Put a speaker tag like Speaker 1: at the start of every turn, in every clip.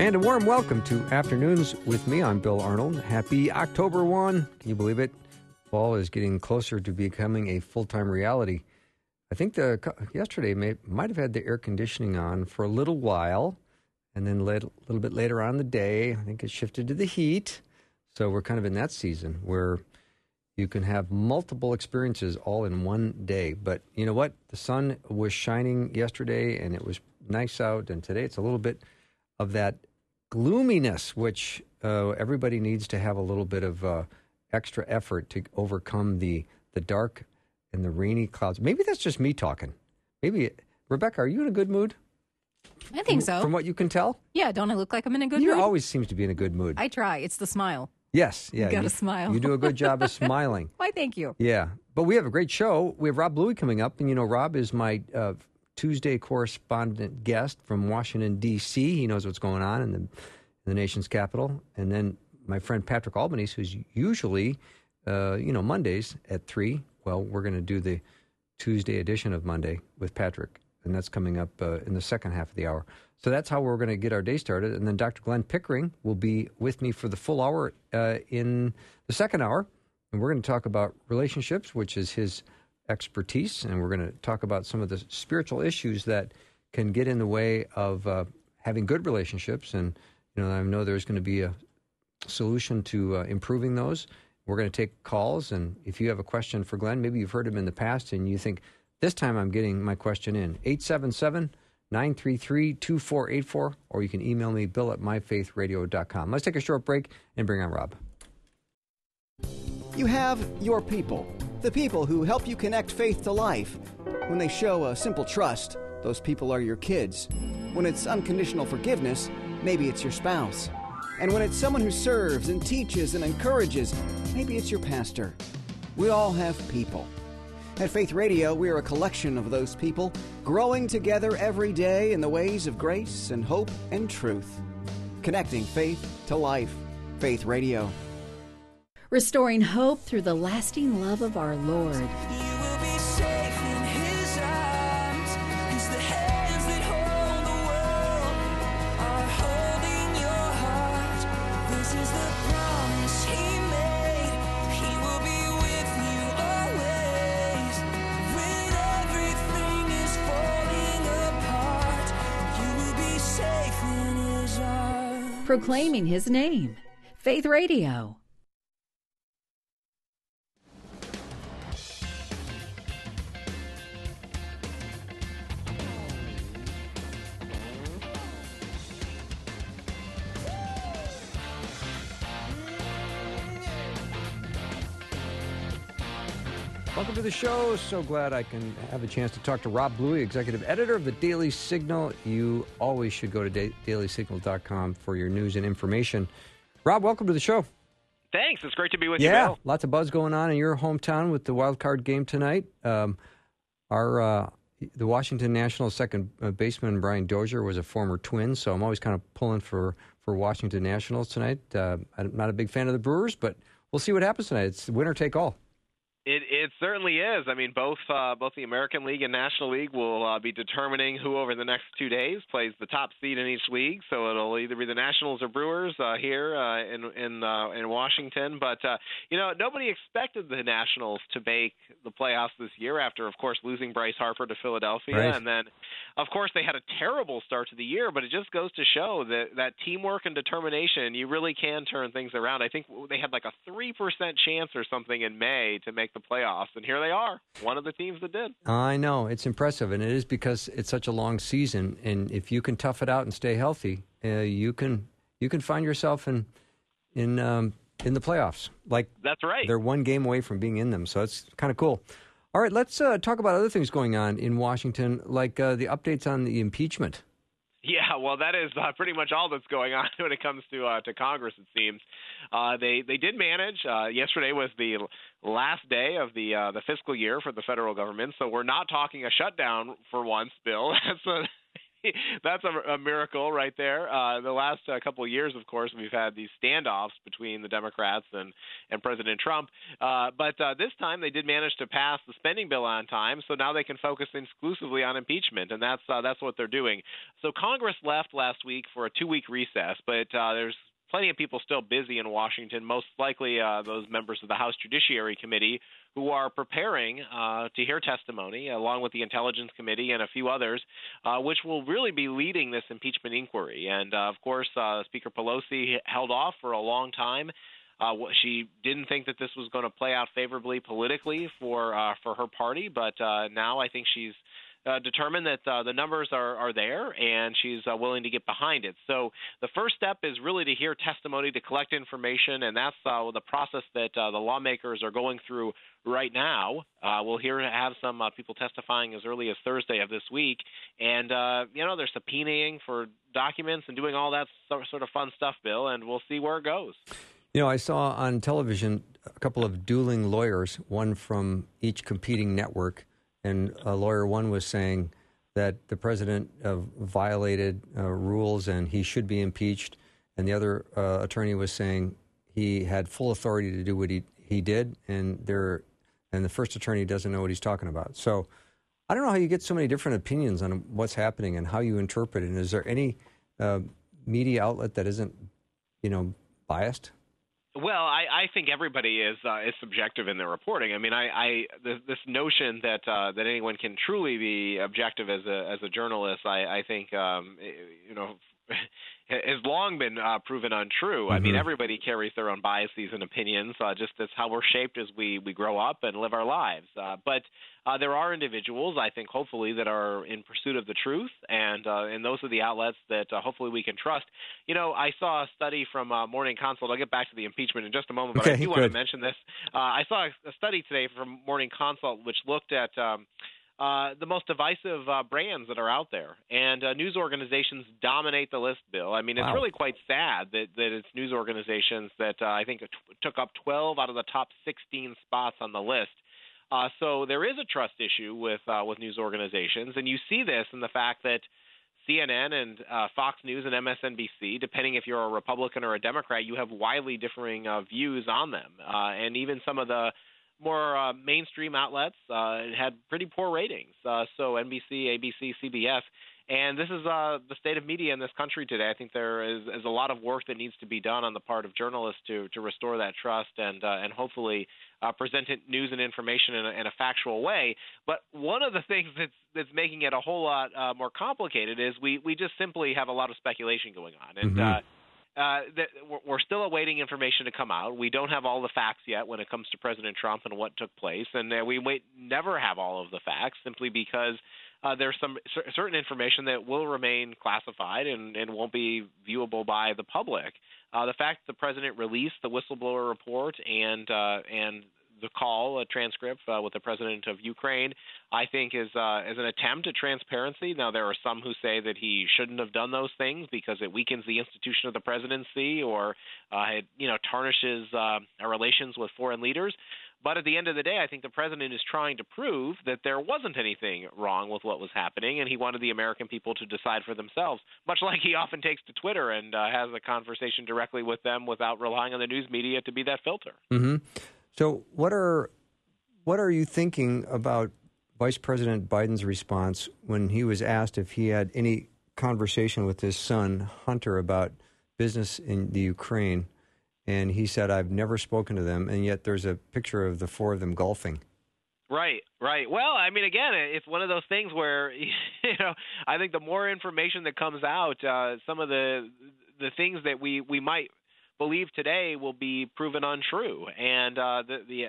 Speaker 1: And a warm welcome to Afternoons with me. I'm Bill Arnold. Happy October 1. Can you believe it? Fall is getting closer to becoming a full time reality. I think the yesterday may, might have had the air conditioning on for a little while, and then a little bit later on the day, I think it shifted to the heat. So we're kind of in that season where you can have multiple experiences all in one day. But you know what? The sun was shining yesterday, and it was nice out, and today it's a little bit of that gloominess, which uh, everybody needs to have a little bit of uh, extra effort to overcome the the dark and the rainy clouds. Maybe that's just me talking. Maybe Rebecca, are you in a good mood?
Speaker 2: I think so.
Speaker 1: From what you can tell,
Speaker 2: yeah. Don't I look like I'm in a good
Speaker 1: you
Speaker 2: mood?
Speaker 1: You always seems to be in a good mood.
Speaker 2: I try. It's the smile.
Speaker 1: yes, yeah.
Speaker 2: You gotta smile.
Speaker 1: You do a good job of smiling.
Speaker 2: Why? Thank you.
Speaker 1: Yeah, but we have a great show. We have Rob Bluey coming up, and you know, Rob is my uh, Tuesday correspondent guest from Washington D.C. He knows what's going on in the in the nation's capital, and then my friend Patrick Albanese, who's usually, uh, you know, Mondays at three. Well, we're going to do the Tuesday edition of Monday with Patrick, and that's coming up uh, in the second half of the hour. So that's how we're going to get our day started. And then Dr. Glenn Pickering will be with me for the full hour uh, in the second hour. And we're going to talk about relationships, which is his expertise. And we're going to talk about some of the spiritual issues that can get in the way of uh, having good relationships. And, you know, I know there's going to be a solution to uh, improving those. We're going to take calls, and if you have a question for Glenn, maybe you've heard him in the past and you think, this time I'm getting my question in. 877 933 2484, or you can email me, bill at myfaithradio.com. Let's take a short break and bring on Rob.
Speaker 3: You have your people, the people who help you connect faith to life. When they show a simple trust, those people are your kids. When it's unconditional forgiveness, maybe it's your spouse. And when it's someone who serves and teaches and encourages, maybe it's your pastor. We all have people. At Faith Radio, we are a collection of those people, growing together every day in the ways of grace and hope and truth. Connecting faith to life. Faith Radio.
Speaker 4: Restoring hope through the lasting love of our Lord. proclaiming his name. Faith Radio.
Speaker 1: The show. So glad I can have a chance to talk to Rob Bluey, executive editor of the Daily Signal. You always should go to da- dailysignal.com for your news and information. Rob, welcome to the show.
Speaker 5: Thanks. It's great to be with
Speaker 1: yeah,
Speaker 5: you, Bill.
Speaker 1: lots of buzz going on in your hometown with the wild card game tonight. Um, our uh, the Washington Nationals second uh, baseman Brian Dozier was a former Twin, so I'm always kind of pulling for for Washington Nationals tonight. Uh, I'm not a big fan of the Brewers, but we'll see what happens tonight. It's winner take all.
Speaker 5: It it certainly is. I mean, both uh, both the American League and National League will uh, be determining who over the next two days plays the top seed in each league. So it'll either be the Nationals or Brewers uh, here uh, in in uh, in Washington. But uh, you know, nobody expected the Nationals to make the playoffs this year after, of course, losing Bryce Harper to Philadelphia,
Speaker 1: Right.
Speaker 5: and then, of course, they had a terrible start to the year. But it just goes to show that that teamwork and determination, you really can turn things around. I think they had like a three percent chance or something in May to make the playoffs, and here they are, one of the teams that did.
Speaker 1: I know it's impressive, and it is because it's such a long season. And if you can tough it out and stay healthy, uh, you can you can find yourself in in um, in the playoffs. Like
Speaker 5: That's right.
Speaker 1: they're one game away from being in them, so it's kind of cool. All right, let's uh, talk about other things going on in Washington, like uh, the updates on the impeachment.
Speaker 5: Yeah, well, that is uh, pretty much all that's going on when it comes to uh, to Congress. It seems uh, they they did manage. Uh, yesterday was the last day of the uh, the fiscal year for the federal government, so we're not talking a shutdown for once, Bill. That's a that's a, a, miracle right there. Uh, the last uh, couple of years, of course, we've had these standoffs between the Democrats and and President Trump. Uh, but uh, this time, they did manage to pass the spending bill on time, so now they can focus exclusively on impeachment, and that's uh, that's what they're doing. So Congress left last week for a two-week recess, but uh, there's plenty of people still busy in Washington, most likely uh, those members of the House Judiciary Committee who are preparing uh, to hear testimony, along with the Intelligence Committee and a few others, uh, which will really be leading this impeachment inquiry. And uh, of course, uh, Speaker Pelosi held off for a long time. Uh, she didn't think that this was going to play out favorably politically for for her party, but now I think she's uh, determined that uh, the numbers are, are there and she's uh, willing to get behind it. So the first step is really to hear testimony, to collect information, and that's uh, the process that uh, the lawmakers are going through right now. Uh, we'll hear have some people testifying as early as Thursday of this week, and you know they're subpoenaing for documents and doing all that sort of fun stuff, Bill, and we'll see where it goes.
Speaker 1: You know, I saw on television a couple of dueling lawyers, one from each competing network and uh, lawyer one was saying that the president uh, violated uh, rules and he should be impeached, and the other uh, attorney was saying he had full authority to do what he he did, and there, and the first attorney doesn't know what he's talking about. So. I don't know how you get so many different opinions on what's happening and how you interpret it. And is there any uh, media outlet that isn't, you know, biased?
Speaker 5: Well, I, I think everybody is uh, is subjective in their reporting. I mean, I, I this, notion that uh, that anyone can truly be objective as a as a journalist, I, I think um, you know has long been uh, proven untrue. Mm-hmm. I mean, mm-hmm. everybody carries their own biases and opinions. Uh, just that's how we're shaped as we we grow up and live our lives. Uh, but uh, there are individuals, I think, hopefully, that are in pursuit of the truth, and uh, and those are the outlets that uh, hopefully we can trust. You know, I saw a study from uh, Morning Consult. I'll get back to the impeachment in just a moment, but
Speaker 1: okay,
Speaker 5: I do
Speaker 1: good.
Speaker 5: want to mention this. Uh, I saw a study today from Morning Consult which looked at. Um, uh, the most divisive uh, brands that are out there. And uh, news organizations dominate the list, Bill. I mean, it's
Speaker 1: wow.
Speaker 5: really quite sad that, that it's news organizations that uh, I think t- took up 12 out of the top 16 spots on the list. Uh, so there is a trust issue with uh, with news organizations, and you see this in the fact that CNN and uh, Fox News and MSNBC, depending if you're a Republican or a Democrat, you have widely differing uh, views on them, uh, and even some of the more uh, mainstream outlets uh, had pretty poor ratings. Uh, so NBC, ABC, CBS, and this is uh, the state of media in this country today. I think there is, is, a lot of work that needs to be done on the part of journalists to to restore that trust and uh, and hopefully uh, present news and information in a, in a, factual way. But one of the things that's that's making it a whole lot more complicated is we we just simply have a lot of speculation going on and.
Speaker 1: Mm-hmm
Speaker 5: uh, that we're still awaiting information to come out. We don't have all the facts yet when it comes to President Trump and what took place, and uh, we wait, never have all of the facts simply because uh, there's some certain information that will remain classified and, and won't be viewable by the public. Uh, the fact the president released the whistleblower report and uh, and the call, a transcript uh, with the president of Ukraine, I think is uh, is an attempt at transparency. Now there are some who say that he shouldn't have done those things because it weakens the institution of the presidency or uh, it you know tarnishes uh, our relations with foreign leaders. But at the end of the day, I think the president is trying to prove that there wasn't anything wrong with what was happening, and he wanted the American people to decide for themselves, much like he often takes to Twitter and uh, has a conversation directly with them without relying on the news media to be that filter.
Speaker 1: Mm-hmm. So, what are what are you thinking about Vice President Biden's response when he was asked if he had any conversation with his son Hunter about business in the Ukraine? And he said, "I've never spoken to them," and yet there's a picture of the four of them golfing.
Speaker 5: Right, right. Well, I mean, again, it's one of those things where you know I think the more information that comes out, uh, some of the the things that we we might believe today will be proven untrue. And uh, the, the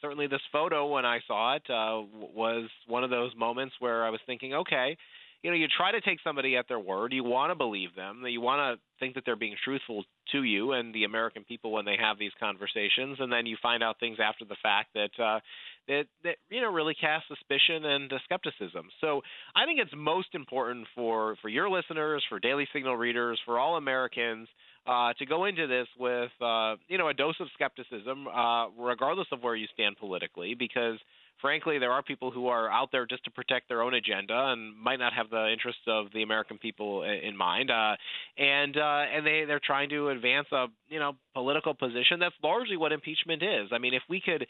Speaker 5: certainly this photo when I saw it uh, was one of those moments where I was thinking, okay, you know, you try to take somebody at their word. You want to believe them. You want to think that they're being truthful to you and the American people when they have these conversations, and then you find out things after the fact that uh, that that you know really cast suspicion and uh, skepticism. So I think it's most important for for your listeners, for Daily Signal readers, for all Americans. Uh, to go into this with uh, you know a dose of skepticism, uh, regardless of where you stand politically, because frankly, there are people who are out there just to protect their own agenda and might not have the interests of the American people in mind. Uh, and uh, and they they're trying to advance a you know political position. That's largely what impeachment is. I mean, if we could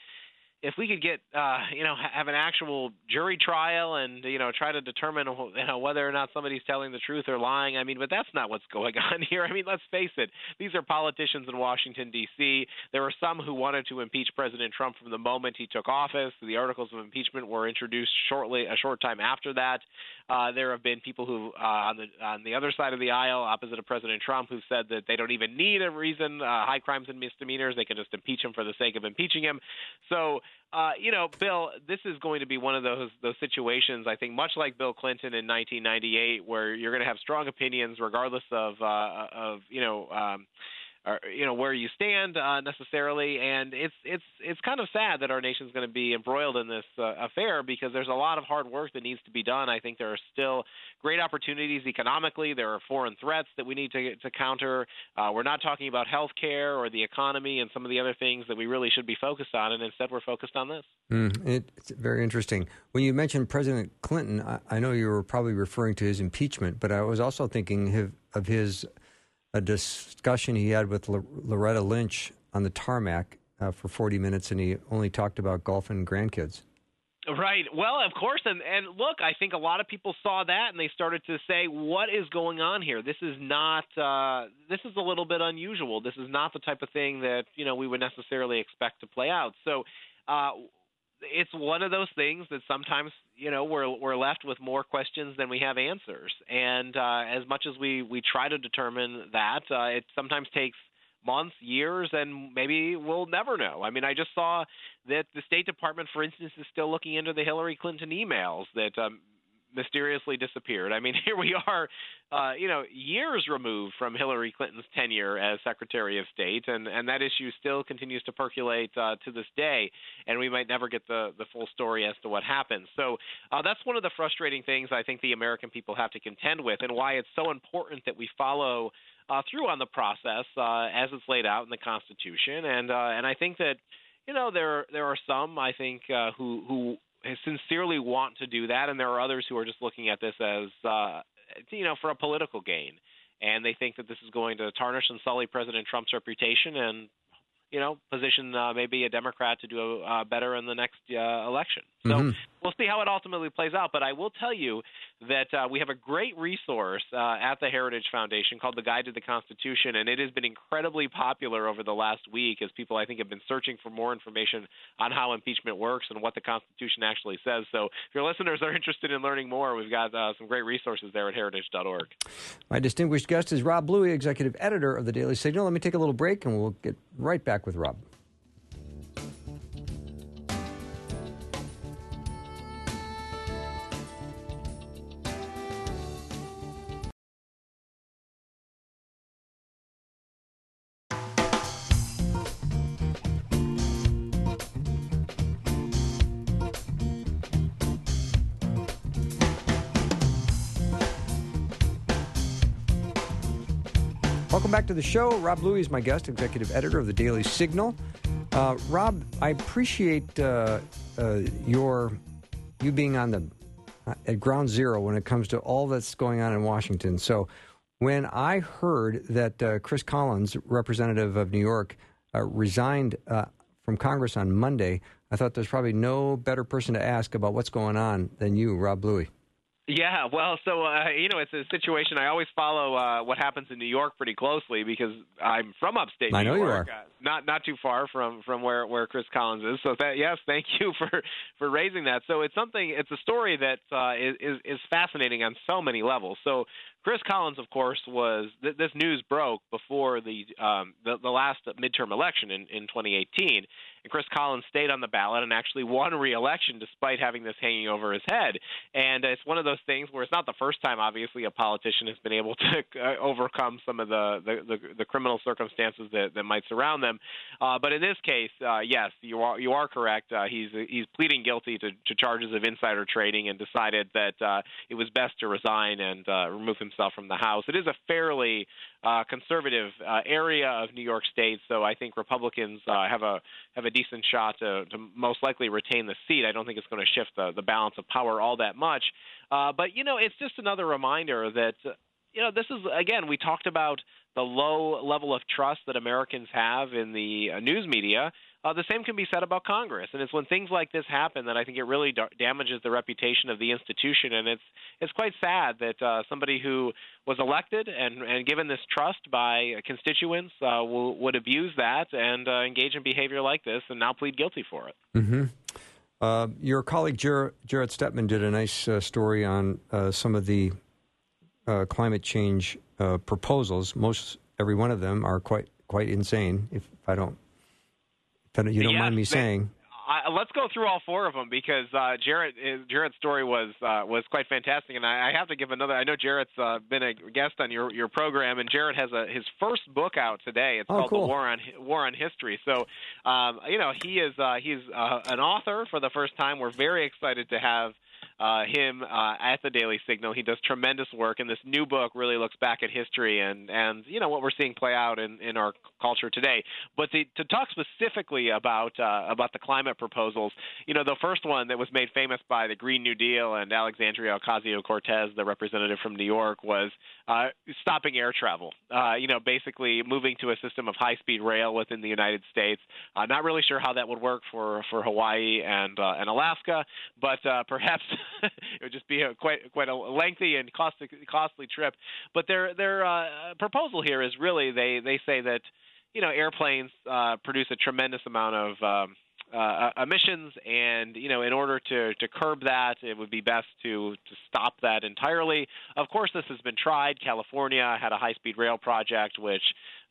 Speaker 5: if we could get uh, you know have an actual jury trial and you know try to determine you know whether or not somebody's telling the truth or lying i mean but that's not what's going on here. I mean let's face it these are politicians in washington d.c. there were some who wanted to impeach president trump from the moment he took office. The articles of impeachment were introduced shortly a short time after that. Uh, there have been people who uh, on the on the other side of the aisle opposite of president trump who said that they don't even need a reason uh, high crimes and misdemeanors. They can just impeach him for the sake of impeaching him. So uh, you know, Bill, this is going to be one of those those situations. I think much like Bill Clinton in 1998, where you're going to have strong opinions regardless of uh, of you know. Um, or, you know where you stand uh, necessarily, and it's it's it's kind of sad that our nation's going to be embroiled in this uh, affair because there's a lot of hard work that needs to be done. I think there are still great opportunities economically. There are foreign threats that we need to to counter. Uh, we're not talking about health care or the economy and some of the other things that we really should be focused on, and instead we're focused on this.
Speaker 1: Mm, it's very interesting. When you mentioned President Clinton, I, I, know you were probably referring to his impeachment, but I was also thinking of his a discussion he had with Loretta Lynch on the tarmac uh, for 40 minutes, and he only talked about golf and grandkids.
Speaker 5: Right. Well, of course, and and look, I think a lot of people saw that and they started to say, "What is going on here? This is not. Uh, this is a little bit unusual. This is not the type of thing that you know we would necessarily expect to play out." So, uh, it's one of those things that sometimes you know we're we're left with more questions than we have answers. And uh, as much as we we try to determine that uh, it sometimes takes months years and maybe we'll never know. I mean i just saw that the state department for instance is still looking into the hillary clinton emails that um, mysteriously disappeared. I mean, here we are, uh, you know, years removed from Hillary Clinton's tenure as Secretary of State, and and that issue still continues to percolate uh, to this day, and we might never get the the full story as to what happened. So uh, that's one of the frustrating things I think the American people have to contend with, and why it's so important that we follow. Uh, through on the process uh, as it's laid out in the Constitution, and uh, and I think that you know there there are some I think uh, who who sincerely want to do that, and there are others who are just looking at this as uh, you know for a political gain, and they think that this is going to tarnish and sully President Trump's reputation and you know, position uh, maybe a Democrat to do uh, better in the next uh, election. So mm-hmm. we'll see how it ultimately plays out. But I will tell you that uh, we have a great resource uh, at the Heritage Foundation called the Guide to the Constitution, and it has been incredibly popular over the last week as people, I think, have been searching for more information on how impeachment works and what the Constitution actually says. So if your listeners are interested in learning more, we've got uh, some great resources there at heritage.org.
Speaker 1: My distinguished guest is Rob Bluey, executive editor of the Daily Signal. Let me take a little break, and we'll get right back with Rob. To the show. Rob Bluey is my guest, executive editor of the Daily Signal. Uh, Rob, I appreciate uh, uh, your you being on the uh, at ground zero when it comes to all that's going on in Washington. So, when I heard that uh, Chris Collins, representative of New York, uh, resigned from Congress on Monday, I thought there's probably no better person to ask about what's going on than you, Rob Bluey.
Speaker 5: Yeah, well, so uh, you know, it's a situation. I always follow uh, what happens in New York pretty closely because I'm from upstate.
Speaker 1: I
Speaker 5: know
Speaker 1: New
Speaker 5: York,
Speaker 1: you are. Uh,
Speaker 5: not not too far from from where where Chris Collins is. So that yes, thank you for for raising that. So it's something. It's a story that uh, is is fascinating on so many levels. So Chris Collins, of course, was th- this news broke before the, um, the the last midterm election in, in 2018, and Chris Collins stayed on the ballot and actually won re-election despite having this hanging over his head. And it's one of those things where it's not the first time, obviously, a politician has been able to uh, overcome some of the the, the, the criminal circumstances that, that might surround them. Uh, but in this case, uh, yes, you are you are correct. Uh, he's he's pleading guilty to, to charges of insider trading and decided that uh, it was best to resign and uh, remove himself from the House. It is a fairly uh, conservative uh, area of New York State, so I think Republicans uh, have a have a decent shot to, to most likely retain the seat. I don't think it's going to shift the, the balance of power all that much, uh, but you know, it's just another reminder that you know this is again we talked about the low level of trust that Americans have in the uh, news media. Uh, the same can be said about Congress, and it's when things like this happen that I think it really da- damages the reputation of the institution. And it's it's quite sad that uh, somebody who was elected and and given this trust by constituents uh, would abuse that and uh, engage in behavior like this, and now plead guilty for it.
Speaker 1: Mm-hmm. Uh, your colleague Jarrett, Jarrett Stepman did a nice uh, story on some of the climate change proposals. Most every one of them are quite quite insane. If I don't, if you don't
Speaker 5: Yes,
Speaker 1: mind me
Speaker 5: they-
Speaker 1: saying.
Speaker 5: I, let's go through all four of them because uh, Jarrett uh, Jarrett's story was uh, was quite fantastic, and I, I have to give another. I know Jarrett's uh, been a guest on your your program, and Jarrett has a his first book out today. It's
Speaker 1: Oh,
Speaker 5: called
Speaker 1: cool.
Speaker 5: The War on War on History. So, um, you know, he is uh, he's uh, an author for the first time. We're very excited to have. Uh, him uh, at the Daily Signal. He does tremendous work, and this new book really looks back at history and and you know what we're seeing play out in, in our culture today. But to, to talk specifically about uh, about the climate proposals, you know, the first one that was made famous by the Green New Deal and Alexandria Ocasio Cortez, the representative from New York, was uh, stopping air travel. Uh, you know, basically moving to a system of high-speed rail within the United States. Uh, not really sure how that would work for for Hawaii and uh, and Alaska, but uh, perhaps it would just be a quite quite a lengthy and costly costly trip. But their their uh, proposal here is really they they say that you know airplanes uh, produce a tremendous amount of um, uh, emissions, and you know, in order to to curb that, it would be best to to stop that entirely. Of course, this has been tried. California had a high-speed rail project which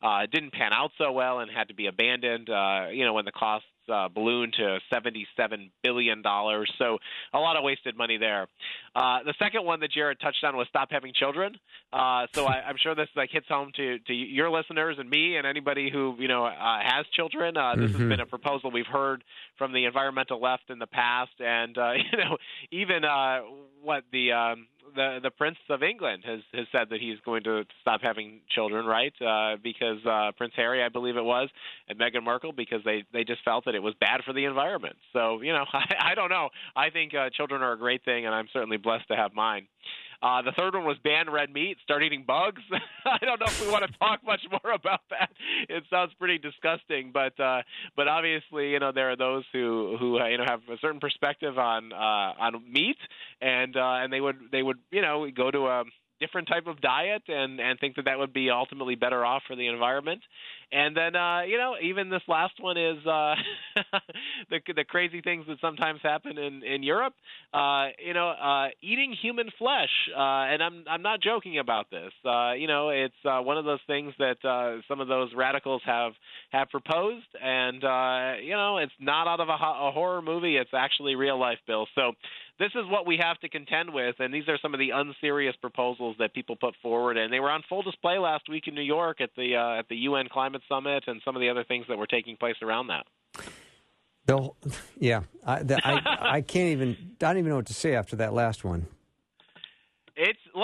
Speaker 5: uh, didn't pan out so well and had to be abandoned. Uh, you know, when the costs uh, ballooned to $77 billion. So a lot of wasted money there. Uh, the second one that Jarrett touched on was stop having children. Uh, so I, I'm sure this like hits home to, to your listeners and me and anybody who you know uh, has children. Uh, this has
Speaker 1: Mhm.
Speaker 5: been a proposal we've heard from the environmental left in the past, and uh, you know even uh, what the um, the the Prince of England has has said that he's going to stop having children, right? Uh, because uh, Prince Harry, I believe it was, and Meghan Markle, because they they just felt that it was bad for the environment. So you know, I, I don't know. I think uh, children are a great thing, and I'm certainly blessed to have mine. Uh, the third one was ban red meat, start eating bugs. I don't know if we want to talk much more about that. It sounds pretty disgusting, but uh, but obviously, you know, there are those who who uh, you know have a certain perspective on uh, on meat, and uh, and they would they would you know go to a different type of diet and and think that that would be ultimately better off for the environment. And then uh, you know even this last one is uh, the the crazy things that sometimes happen in in Europe. Uh, you know, uh, eating human flesh, uh, and I'm I'm not joking about this. Uh, you know, it's uh, one of those things that uh, some of those radicals have have proposed, and uh, you know, it's not out of a, a horror movie. It's actually real life, Bill. So this is what we have to contend with, and these are some of the unserious proposals that people put forward, and they were on full display last week in New York at the uh, at the UN Climate Summit and some of the other things that were taking place around that.
Speaker 1: They'll, yeah, I, the, I, I can't even. I don't even know what to say after that last one.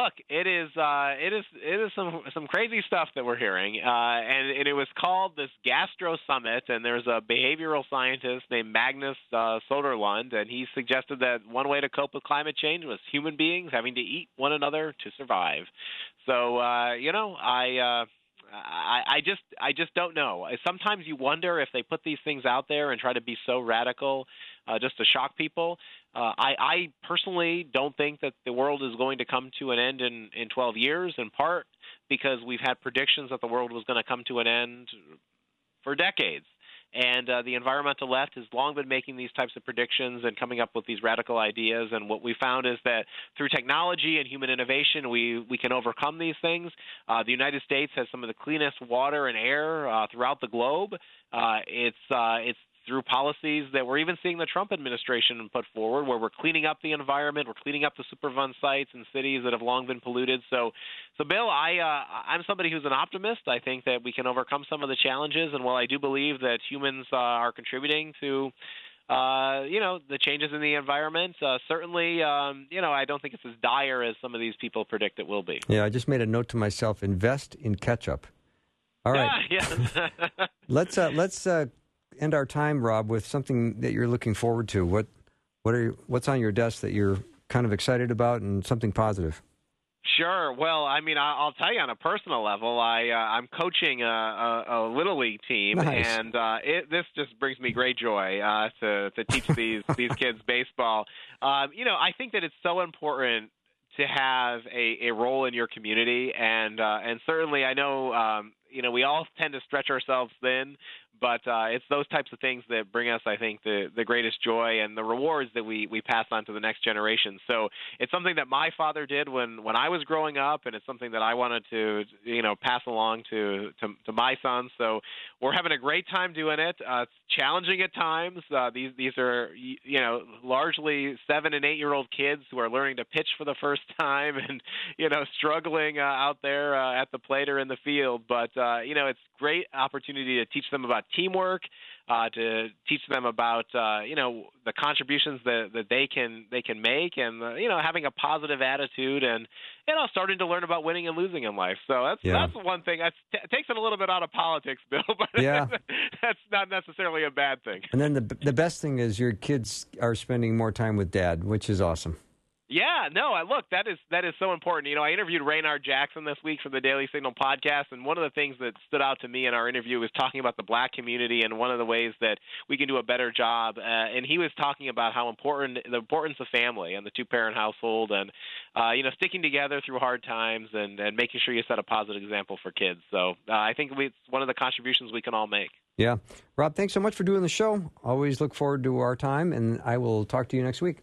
Speaker 5: Look, it is uh, it is it is some some crazy stuff that we're hearing, uh, and, and it was called this Gastro Summit, and there's a behavioral scientist named Magnus uh, Soderlund, and he suggested that one way to cope with climate change was human beings having to eat one another to survive. So uh, you know, I. Uh, I, I just I just don't know. Sometimes you wonder if they put these things out there and try to be so radical uh, just to shock people. Uh, I, I personally don't think that the world is going to come to an end in, in 12 years, in part because we've had predictions that the world was going to come to an end for decades. And uh, the environmental left has long been making these types of predictions and coming up with these radical ideas. And what we found is that through technology and human innovation, we, we can overcome these things. Uh, the United States has some of the cleanest water and air uh, throughout the globe. Uh, it's uh, it's through policies that we're even seeing the Trump administration put forward, where we're cleaning up the environment, we're cleaning up the Superfund sites and cities that have long been polluted. So, so Bill, I uh, I'm somebody who's an optimist. I think that we can overcome some of the challenges, and while I do believe that humans uh, are contributing to uh, you know, the changes in the environment. Uh, certainly, um, you know, I don't think it's as dire as some of these people predict it will be.
Speaker 1: Yeah, I just made a note to myself: invest in ketchup. All right,
Speaker 5: Yeah, yeah.
Speaker 1: let's uh, let's uh, end our time, Rob, with something that you're looking forward to. What what are you, what's on your desk that you're kind of excited about, and something positive?
Speaker 5: Sure. Well, I mean, I'll tell you on a personal level, I uh, I'm coaching a, a, a little league team,
Speaker 1: Nice.
Speaker 5: and uh, it, this just brings me great joy uh, to to teach these these kids baseball. Um, you know, I think that it's so important to have a, a role in your community, and uh, and certainly I know um, you know we all tend to stretch ourselves thin, but uh, it's those types of things that bring us, I think, the the greatest joy and the rewards that we we pass on to the next generation. So it's something that my father did when when I was growing up, and it's something that I wanted to you know pass along to to, to my sons. So we're having a great time doing it. Uh, it's challenging at times. Uh, these these are you know largely seven and eight year old kids who are learning to pitch for the first time and you know struggling uh, out there uh, at the plate or in the field. But uh, you know it's great opportunity to teach them about teamwork, uh, to teach them about uh, you know the contributions that, that they can they can make, and uh, you know having a positive attitude, and you know starting to learn about winning and losing in life. So that's
Speaker 1: Yeah.
Speaker 5: that's one thing. That t- takes it a little bit out of politics, Bill, but
Speaker 1: Yeah.
Speaker 5: that's not necessarily a bad thing.
Speaker 1: And then the the best thing is your kids are spending more time with dad, which is awesome.
Speaker 5: Yeah, no, I look, that is that is so important. You know, I interviewed Raynard Jackson this week for the Daily Signal podcast, and one of the things that stood out to me in our interview was talking about the black community and one of the ways that we can do a better job. Uh, and he was talking about how important the importance of family and the two parent household, and uh, you know, sticking together through hard times and and making sure you set a positive example for kids. So uh, I think we, it's one of the contributions we can all make.
Speaker 1: Yeah, Rob, thanks so much for doing the show. Always look forward to our time, and I will talk to you next week.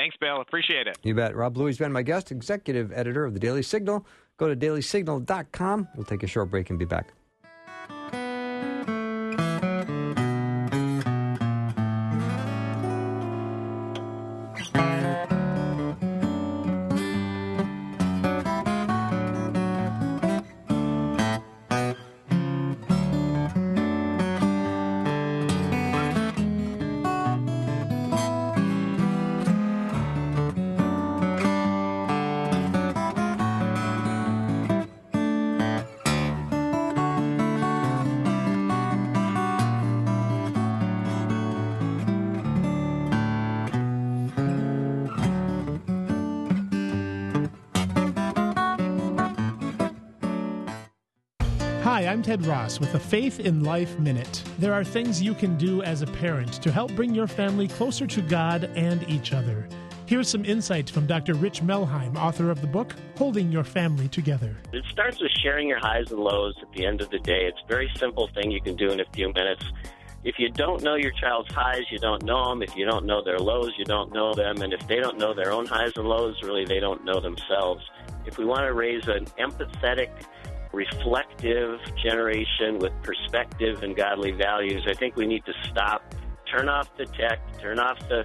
Speaker 5: Thanks, Bill. Appreciate it.
Speaker 1: You bet. Rob Bluey's been my guest, executive editor of the Daily Signal. Go to dailysignal.com. We'll take a short break and be back.
Speaker 6: Ted Ross with the Faith in Life Minute. There are things you can do as a parent to help bring your family closer to God and each other. Here's some insight from Dr. Rich Melheim, author of the book Holding Your Family Together.
Speaker 7: It starts with sharing your highs and lows at the end of the day. It's a very simple thing you can do in a few minutes. If you don't know your child's highs, you don't know them. If you don't know their lows, you don't know them. And if they don't know their own highs and lows, really, they don't know themselves. If we want to raise an empathetic, reflective generation with perspective and godly values, I think we need to stop, turn off the tech, turn off the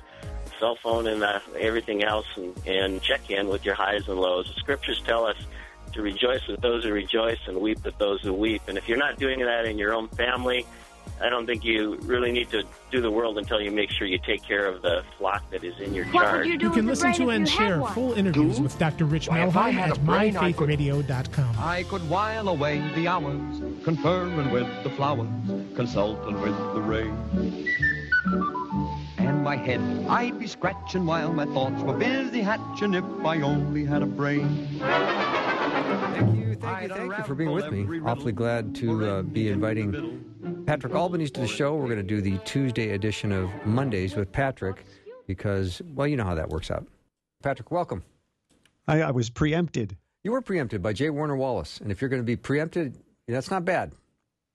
Speaker 7: cell phone and uh, everything else, and, and check in with your highs and lows. The scriptures tell us to rejoice with those who rejoice and weep with those who weep. And if you're not doing that in your own family, I don't think you really need to do the world until you make sure you take care of the flock that is in your charge.
Speaker 6: You can listen to and share full interviews with Dr. Rich
Speaker 8: Why, I
Speaker 6: Melheim at
Speaker 8: a brain, I could-
Speaker 6: myfaithradio.com.
Speaker 8: I could while away the hours, conferring with the flowers, consulting with the rain. And my head I'd be scratching while my thoughts were busy hatching if I only had a brain.
Speaker 1: Thank you, thank you, thank you for being with me. Awfully glad to uh, be inviting Patrick Albanese to the show. We're going to do the Tuesday edition of Mondays with Patrick because, well, you know how that works out. Patrick, welcome.
Speaker 9: I, I was preempted.
Speaker 1: You were preempted by J. Warner Wallace, and if you're going to be preempted, that's not bad.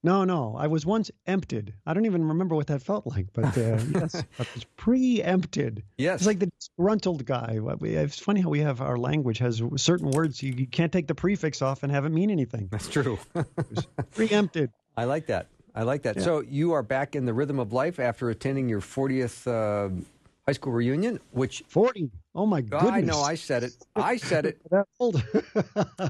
Speaker 9: No, no. I was once emptied. I don't even remember what that felt like, but uh, yes, I was pre-empted.
Speaker 1: Yes.
Speaker 9: It's like the disgruntled guy. It's funny how we have our language has certain words you, you can't take the prefix off and have it mean anything.
Speaker 1: That's true.
Speaker 9: Preempted.
Speaker 1: I like that. I like that. So you are back in the rhythm of life after attending your 40th uh, high school reunion, which
Speaker 9: 40. Oh my goodness.
Speaker 1: I know I said it. I said it.
Speaker 9: That old.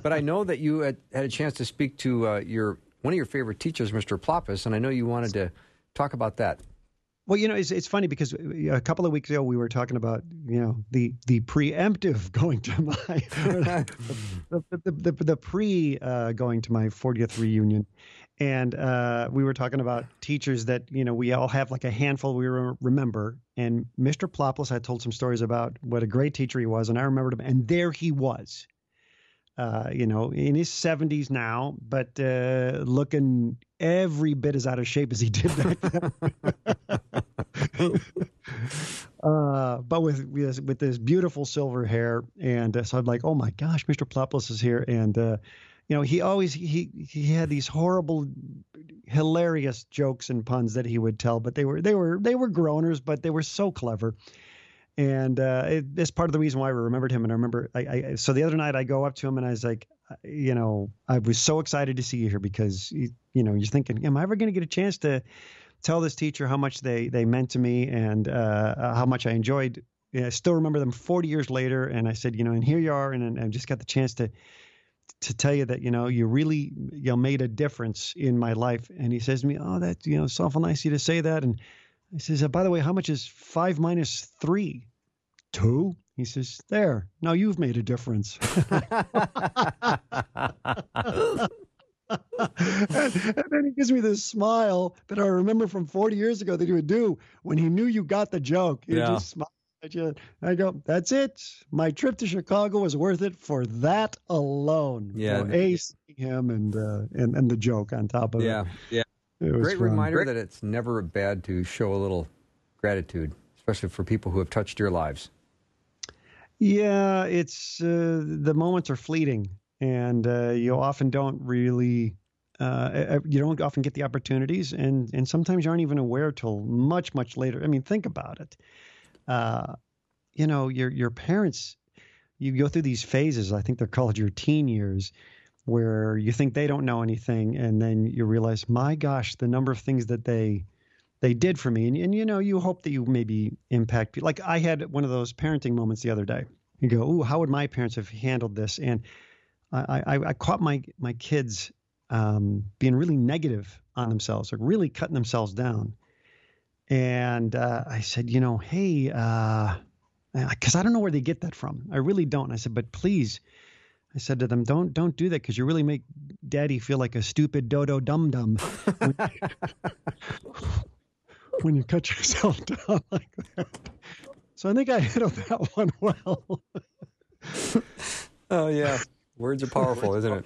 Speaker 1: but I know that you had, had a chance to speak to uh, your one of your favorite teachers, Mr. Plopoulos, and I know you wanted to talk about that.
Speaker 9: Well, you know, it's it's funny because a couple of weeks ago we were talking about you know the the preemptive going to my the, the, the, the pre uh, going to my 40th reunion, and uh, we were talking about teachers that you know we all have like a handful we re- remember, and Mr. Plopoulos had told some stories about what a great teacher he was, and I remembered him, and there he was. Uh, you know, in his 70s now, but uh, looking every bit as out of shape as he did back then. uh, but with with with this beautiful silver hair, and uh, so I'm like, oh my gosh, Mr. Plopoulos is here, and uh, you know, he always he he had these horrible, hilarious jokes and puns that he would tell, but they were they were they were groaners, but they were so clever. And uh, it, it's part of the reason why I remembered him. And I remember, I, I so the other night I go up to him and I was like, you know, I was so excited to see you here because you, you know you're thinking, am I ever going to get a chance to tell this teacher how much they they meant to me and uh, how much I enjoyed. I still remember them 40 years later, and I said, you know, and here you are, and, I just got the chance to to tell you that you know you really you know made a difference in my life. And he says to me, oh, that you know, it's awful nice of you to say that. And he says, uh, by the way, how much is five minus three? Two. He says, there. Now you've made a difference. and, and then he gives me this smile that I remember from 40 years ago that he would do when he knew you got the joke. He
Speaker 1: Yeah.
Speaker 9: just smiled at you. I go, that's it. My trip to Chicago was worth it for that alone.
Speaker 1: Yeah.
Speaker 9: For A, seeing him and, uh, and, and the joke on top of
Speaker 1: Yeah,
Speaker 9: it.
Speaker 1: yeah.
Speaker 9: Yeah.
Speaker 1: Great
Speaker 9: fun.
Speaker 1: reminder that it's never bad to show a little gratitude, especially for people who have touched your lives.
Speaker 9: Yeah, it's uh, the moments are fleeting, and uh, you often don't really, uh, you don't often get the opportunities, and and sometimes you aren't even aware till much much later. I mean, think about it. Uh, you know, your your parents, you go through these phases. I think they're called your teen years, where you think they don't know anything, and then you realize, my gosh, the number of things that they they did for me. And, and you know, you hope that you maybe impact people. Like I had one of those parenting moments the other day. You go, ooh, how would my parents have handled this? And I, I, I caught my my kids um, being really negative on themselves, like really cutting themselves down. And uh, I said, you know, hey, because I don't know where they get that from. I really don't. And I said, but please, I said to them, don't don't do that because you really make Daddy feel like a stupid dodo dum dum when you cut yourself down like that. So I think I handled that one well.
Speaker 1: Oh yeah, words are powerful, isn't it?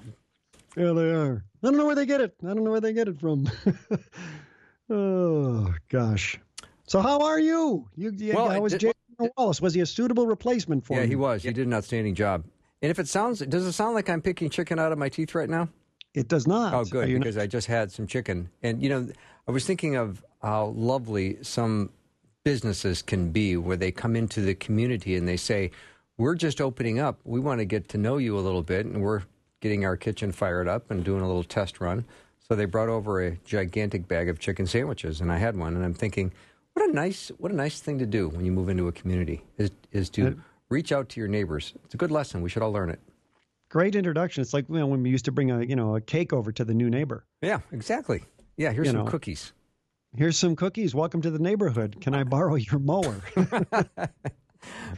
Speaker 9: Yeah, they are. I don't know where they get it. I don't know where they get it from. oh gosh. So how are you? You, you
Speaker 1: Well,
Speaker 9: how
Speaker 1: I
Speaker 9: was
Speaker 1: did-
Speaker 9: Jason Wallace? Was he a suitable replacement for
Speaker 1: Yeah,
Speaker 9: you?
Speaker 1: he was. He did an outstanding job. And if it sounds, does it sound like I'm picking chicken out of my teeth right now?
Speaker 9: It does not.
Speaker 1: Oh, good, because I just had some chicken. And, you know, I was thinking of how lovely some businesses can be where they come into the community and they say, We're just opening up. We want to get to know you a little bit, and we're getting our kitchen fired up and doing a little test run. So they brought over a gigantic bag of chicken sandwiches, and I had one. And I'm thinking, what a nice, what a nice thing to do when you move into a community is is to reach out to your neighbors. It's a good lesson. We should all learn it.
Speaker 9: Great introduction. It's like you know, when we used to bring a you know a cake over to the new neighbor.
Speaker 1: Yeah, exactly. Yeah, here's
Speaker 9: You
Speaker 1: some
Speaker 9: know.
Speaker 1: cookies.
Speaker 9: Here's some cookies. Welcome to the neighborhood. Can I borrow your mower?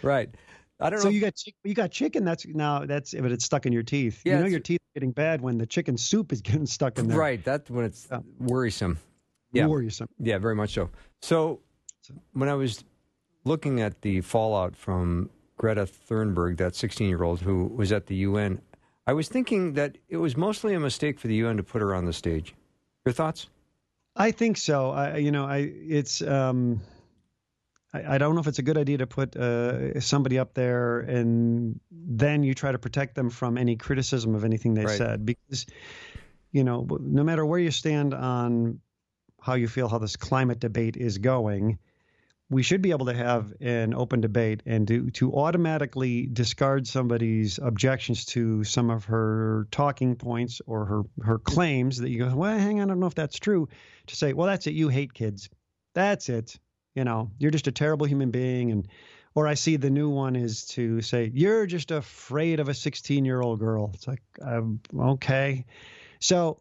Speaker 1: Right. I don't know.
Speaker 9: so
Speaker 1: know.
Speaker 9: you got you got chicken. That's now that's if it's stuck in your teeth.
Speaker 1: Yeah,
Speaker 9: you know your teeth are getting bad when the chicken soup is getting stuck in there.
Speaker 1: Right. That's when it's worrisome. Yeah.
Speaker 9: Worrisome.
Speaker 1: Yeah, very much so. So when I was looking at the fallout from Greta Thunberg, that 16 year old who was at the UN, I was thinking that it was mostly a mistake for the UN to put her on the stage. Your thoughts?
Speaker 9: I think so. I, you know, I it's um, I, I don't know if it's a good idea to put uh, somebody up there and then you try to protect them from any criticism of anything they
Speaker 1: Right.
Speaker 9: said because you know, no matter where you stand on how you feel how this climate debate is going, we should be able to have an open debate and to, to automatically discard somebody's objections to some of her talking points or her, her claims that you go, well, hang on, I don't know if that's true, to say, well, that's it, you hate kids. That's it. You know, you're just a terrible human being. And, or I see the new one is to say, you're just afraid of a 16 year old girl. It's like, um, okay. So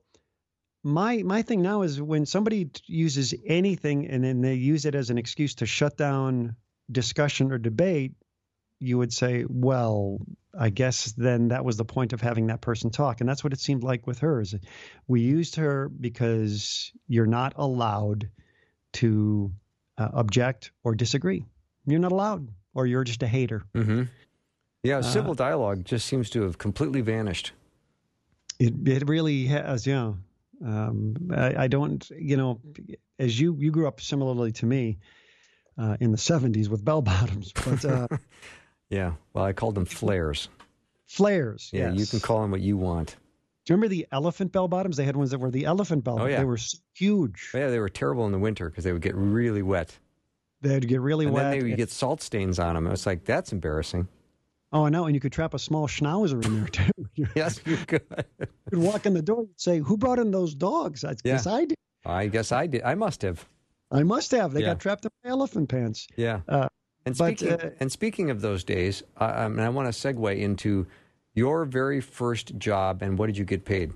Speaker 9: my my thing now is when somebody uses anything and then they use it as an excuse to shut down discussion or debate, you would say, well, I guess then that was the point of having that person talk, and that's what it seemed like with her. Is we used her because you're not allowed to uh, object or disagree. You're not allowed, or you're just a hater.
Speaker 1: Mm-hmm. Yeah,
Speaker 9: Uh,
Speaker 1: civil dialogue just seems to have completely vanished.
Speaker 9: It it really has, yeah. Um, I, I don't, you know, as you you grew up similarly to me uh, in the '70s with bell bottoms, but uh,
Speaker 1: Yeah. Well, I called them flares.
Speaker 9: flares.
Speaker 1: Yeah, you can call them what you want.
Speaker 9: Do you remember the elephant bell bottoms? They had ones that were the elephant bell.
Speaker 1: Oh, yeah.
Speaker 9: They were huge.
Speaker 1: Yeah, they were terrible in the winter because they would get really wet.
Speaker 9: They'd get really
Speaker 1: and
Speaker 9: wet.
Speaker 1: And then they would get salt stains on them. It was like, that's embarrassing.
Speaker 9: Oh, I know. And you could trap a small schnauzer in there too.
Speaker 1: yes, you could.
Speaker 9: you could walk in the door and say, "Who brought in those dogs?" I
Speaker 1: Yeah.
Speaker 9: guess I did.
Speaker 1: I guess I did. I must have.
Speaker 9: I must have. They
Speaker 1: Yeah.
Speaker 9: got trapped in my elephant pants.
Speaker 1: Yeah.
Speaker 9: Uh,
Speaker 1: And
Speaker 9: but,
Speaker 1: speaking,
Speaker 9: uh,
Speaker 1: and speaking of those days, uh, um, and I want to segue into your very first job and what did you get paid?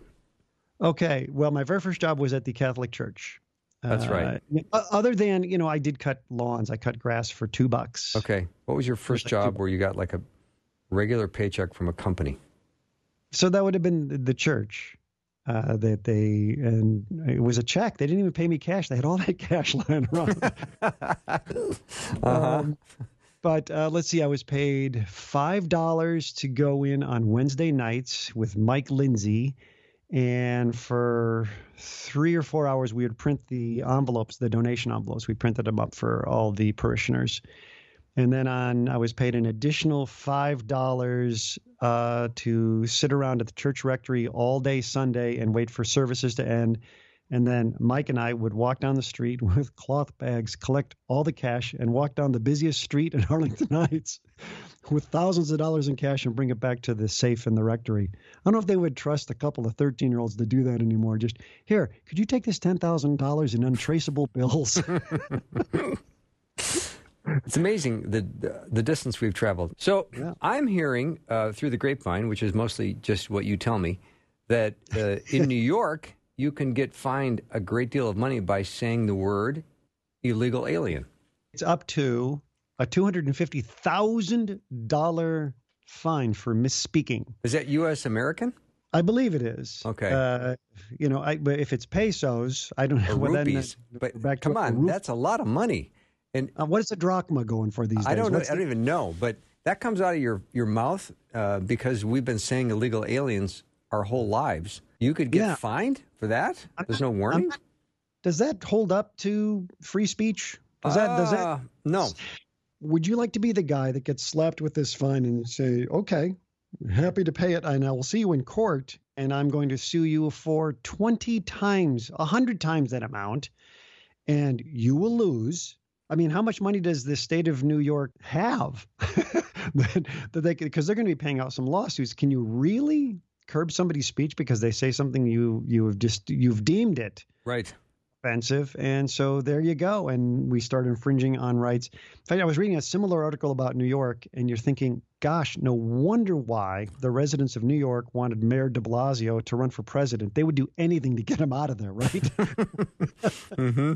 Speaker 9: Okay. Well, my very first job was at the Catholic Church.
Speaker 1: That's right.
Speaker 9: Uh, other than, you know, I did cut lawns. I cut grass for two bucks.
Speaker 1: Okay. What was your first job where you got like a regular paycheck from a company?
Speaker 9: So that would have been the church. Uh, that they and it was a check. They didn't even pay me cash. They had all that cash lying around. Um, but uh, let's see. I was paid five dollars to go in on Wednesday nights with Mike Lindsay, and for three or four hours we would print the envelopes, the donation envelopes. We printed them up for all the parishioners. And then on, I was paid an additional five dollars uh, to sit around at the church rectory all day Sunday and wait for services to end. And then Mike and I would walk down the street with cloth bags, collect all the cash, and walk down the busiest street in Arlington Heights with thousands of dollars in cash and bring it back to the safe in the rectory. I don't know if they would trust a couple of 13 year olds to do that anymore. Just here, could you take this $10,000 in untraceable bills?
Speaker 1: It's amazing the the distance we've traveled. So
Speaker 9: Yeah.
Speaker 1: I'm hearing uh, through the grapevine, which is mostly just what you tell me, that uh, in New York you can get fined a great deal of money by saying the word illegal alien.
Speaker 9: It's up to a $250,000 fine for misspeaking.
Speaker 1: Is that U.S. American
Speaker 9: I believe it is.
Speaker 1: Okay.
Speaker 9: Uh, you know, I, but if it's pesos, I don't know.
Speaker 1: or rupees?
Speaker 9: uh,
Speaker 1: but
Speaker 9: back
Speaker 1: come on, that's a lot of money. And
Speaker 9: uh, what is a drachma going for these days?
Speaker 1: I don't know.
Speaker 9: What's
Speaker 1: I don't
Speaker 9: the-
Speaker 1: even know. But that comes out of your your mouth uh, because we've been saying illegal aliens our whole lives. You could get
Speaker 9: Yeah.
Speaker 1: fined for that. There's no warning.
Speaker 9: Does that hold up to free speech? Does that? Does that?
Speaker 1: Uh, No.
Speaker 9: Would you like to be the guy that gets slapped with this fine and say, "Okay, happy to pay it, and I will see you in court, and I'm going to sue you for 20 times, 100 times that amount, and you will lose." I mean, how much money does the state of New York have that, that they because they're going to be paying out some lawsuits? Can you really curb somebody's speech because they say something you you have just you've deemed it
Speaker 1: Right.
Speaker 9: offensive. And so there you go. And we start infringing on rights. In fact, I was reading a similar article about New York, and you're thinking, gosh, no wonder why the residents of New York wanted Mayor de Blasio to run for president. They would do anything to get him out of there, right?
Speaker 1: Mm-hmm.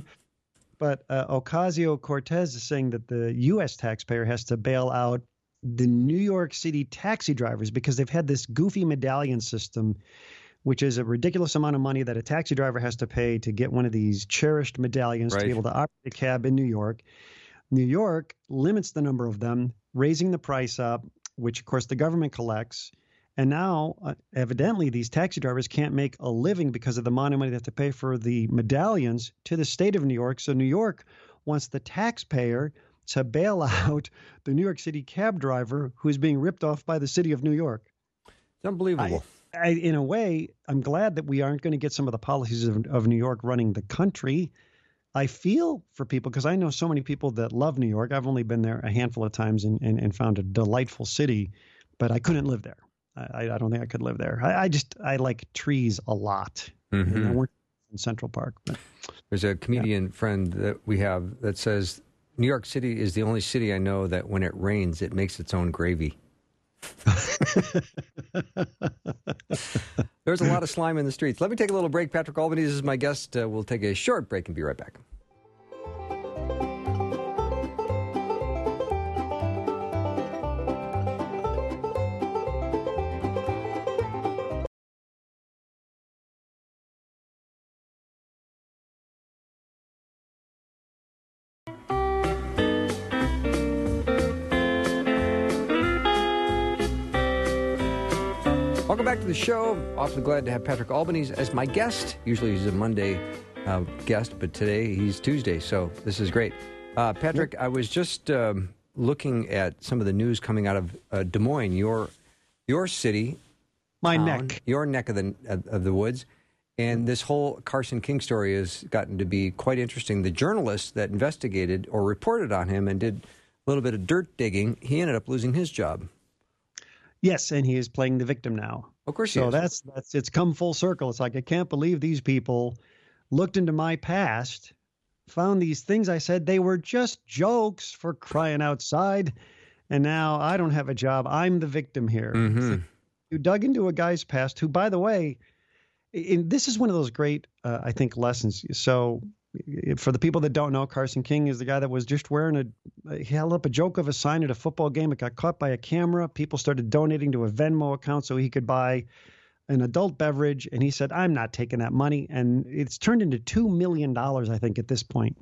Speaker 9: But uh, Ocasio Cortez is saying that the U.S. taxpayer has to bail out the New York City taxi drivers because they've had this goofy medallion system, which is a ridiculous amount of money that a taxi driver has to pay to get one of these cherished medallions to be able to operate a cab in New York. New York limits the number of them, raising the price up, which of course the government collects. And now, uh, evidently, these taxi drivers can't make a living because of the amount of money they have to pay for the medallions to the state of New York. So New York wants the taxpayer to bail out the New York City cab driver who is being ripped off by the city of New York.
Speaker 1: It's unbelievable.
Speaker 9: I, in a way, I'm glad that we aren't going to get some of the policies of, of New York running the country. I feel for people because I know so many people that love New York. I've only been there a handful of times and, and, and found a delightful city, but I couldn't live there. I, I don't think I could live there. I, I just I like trees a lot.
Speaker 1: Mhm.
Speaker 9: I work in Central Park. But
Speaker 1: There's a comedian friend that we have that says New York City is the only city I know that when it rains, it makes its own gravy. There's a lot of slime in the streets. Let me take a little break. Patrick Albanese is my guest. Uh, we'll take a short break and be right back. The show. Awfully glad to have Patrick Albanese as my guest. Usually he's a Monday uh, guest, but today he's Tuesday, so this is great. Uh, Patrick, I was just um, looking at some of the news coming out of uh, Des Moines, your your city,
Speaker 9: My
Speaker 1: town,
Speaker 9: neck.
Speaker 1: your neck of the of, of the woods, and this whole Carson King story has gotten to be quite interesting. The journalist that investigated or reported on him and did a little bit of dirt digging, he ended up losing his job.
Speaker 9: Yes, and he is playing the victim now.
Speaker 1: Of course, he
Speaker 9: So
Speaker 1: is.
Speaker 9: that's that's it's come full circle. It's like I can't believe these people looked into my past, found these things I said they were just jokes for crying outside, and now I don't have a job. I'm the victim here.
Speaker 1: Mm-hmm.
Speaker 9: Like You dug into a guy's past who, by the way, and this is one of those great, uh, I think, lessons. So. For the people that don't know, Carson King is the guy that was just wearing a. He held up a joke of a sign at a football game. It got caught by a camera. People started donating to a Venmo account so he could buy an adult beverage and he said i'm not taking that money and it's turned into $2 million i think at this point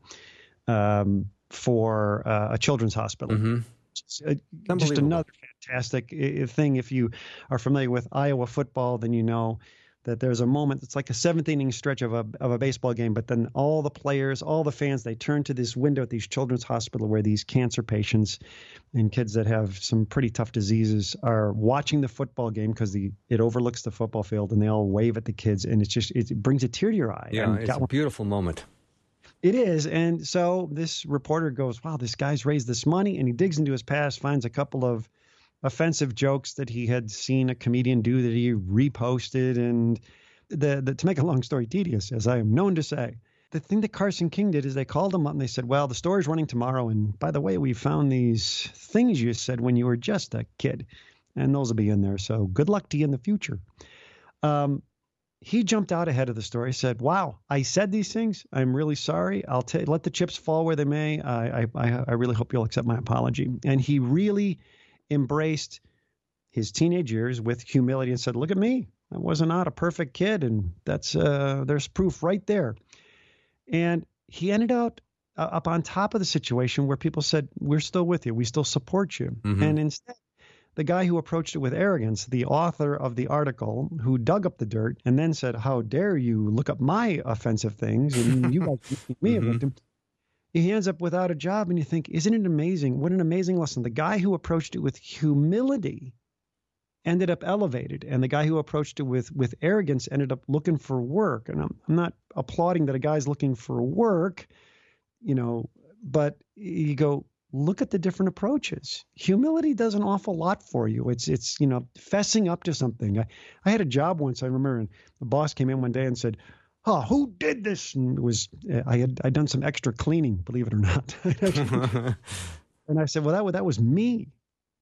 Speaker 9: um, for uh, a children's hospital
Speaker 1: Mm-hmm.
Speaker 9: Just, uh, just another fantastic uh, thing if you are familiar with iowa football then you know that there's a moment it's like a seventh inning stretch of a of a baseball game but then all the players all the fans they turn to this window at these children's hospital where these cancer patients and kids that have some pretty tough diseases are watching the football game because the it overlooks the football field and they all wave at the kids and it's just it brings a tear to your eye
Speaker 1: Yeah,
Speaker 9: And
Speaker 1: a
Speaker 9: one-
Speaker 1: beautiful moment.
Speaker 9: it is. And so this reporter goes, wow, this guy's raised this money. And he digs into his past, finds a couple of offensive jokes that he had seen a comedian do that he reposted. And the, the to make a long story tedious, as I am known to say, the thing that Carson King did is they called him up and they said, well, the story's running tomorrow. And by the way, we found these things you said when you were just a kid. And those will be in there. So good luck to you in the future. Um, he jumped out ahead of the story, said, "Wow, I said these things. I'm really sorry. I'll ta- let the chips fall where they may. I, I I really hope you'll accept my apology." And he really embraced his teenage years with humility and said, "Look at me. I was not a perfect kid, and that's uh, there's proof right there." And he ended up uh, up on top of the situation where people said, "We're still with you. We still support you."
Speaker 1: Mhm.
Speaker 9: And instead, the guy who approached it with arrogance, the author of the article, who dug up the dirt and then said, "How dare you look up my offensive things and you guys me a victim?" He ends up without a job, and you think, "Isn't it amazing? What an amazing lesson!" The guy who approached it with humility ended up elevated, and the guy who approached it with with arrogance ended up looking for work. And I'm, I'm not applauding that a guy's looking for work, you know, but you go look at the different approaches. Humility does an awful lot for you. It's it's you know fessing up to something. I, I had a job once. I remember, and the boss came in one day and said. Oh, who did this? And it was I had I'd done some extra cleaning, believe it or not. and I said, well, that that was me.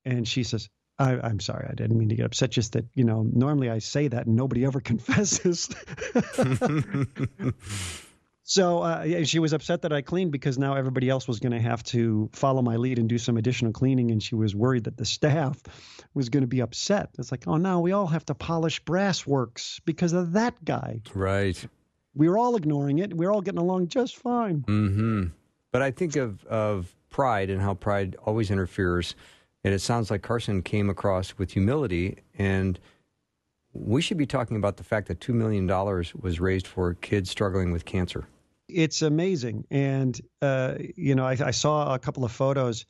Speaker 9: And she says, I, I'm sorry, I didn't mean to get upset. Just that you know, normally I say that and nobody ever confesses. So uh, she was upset that I cleaned because now everybody else was going to have to follow my lead and do some additional cleaning, and she was worried that the staff was going to be upset. It's like, oh, now we all have to polish brass works because of that guy.
Speaker 1: Right.
Speaker 9: We were all ignoring it. We were all getting along just fine.
Speaker 1: hmm But I think of of pride and how pride always interferes, and it sounds like Carson came across with humility, and we should be talking about the fact that two million dollars was raised for kids struggling with cancer.
Speaker 9: It's amazing, and uh, you know, I, I saw a couple of photos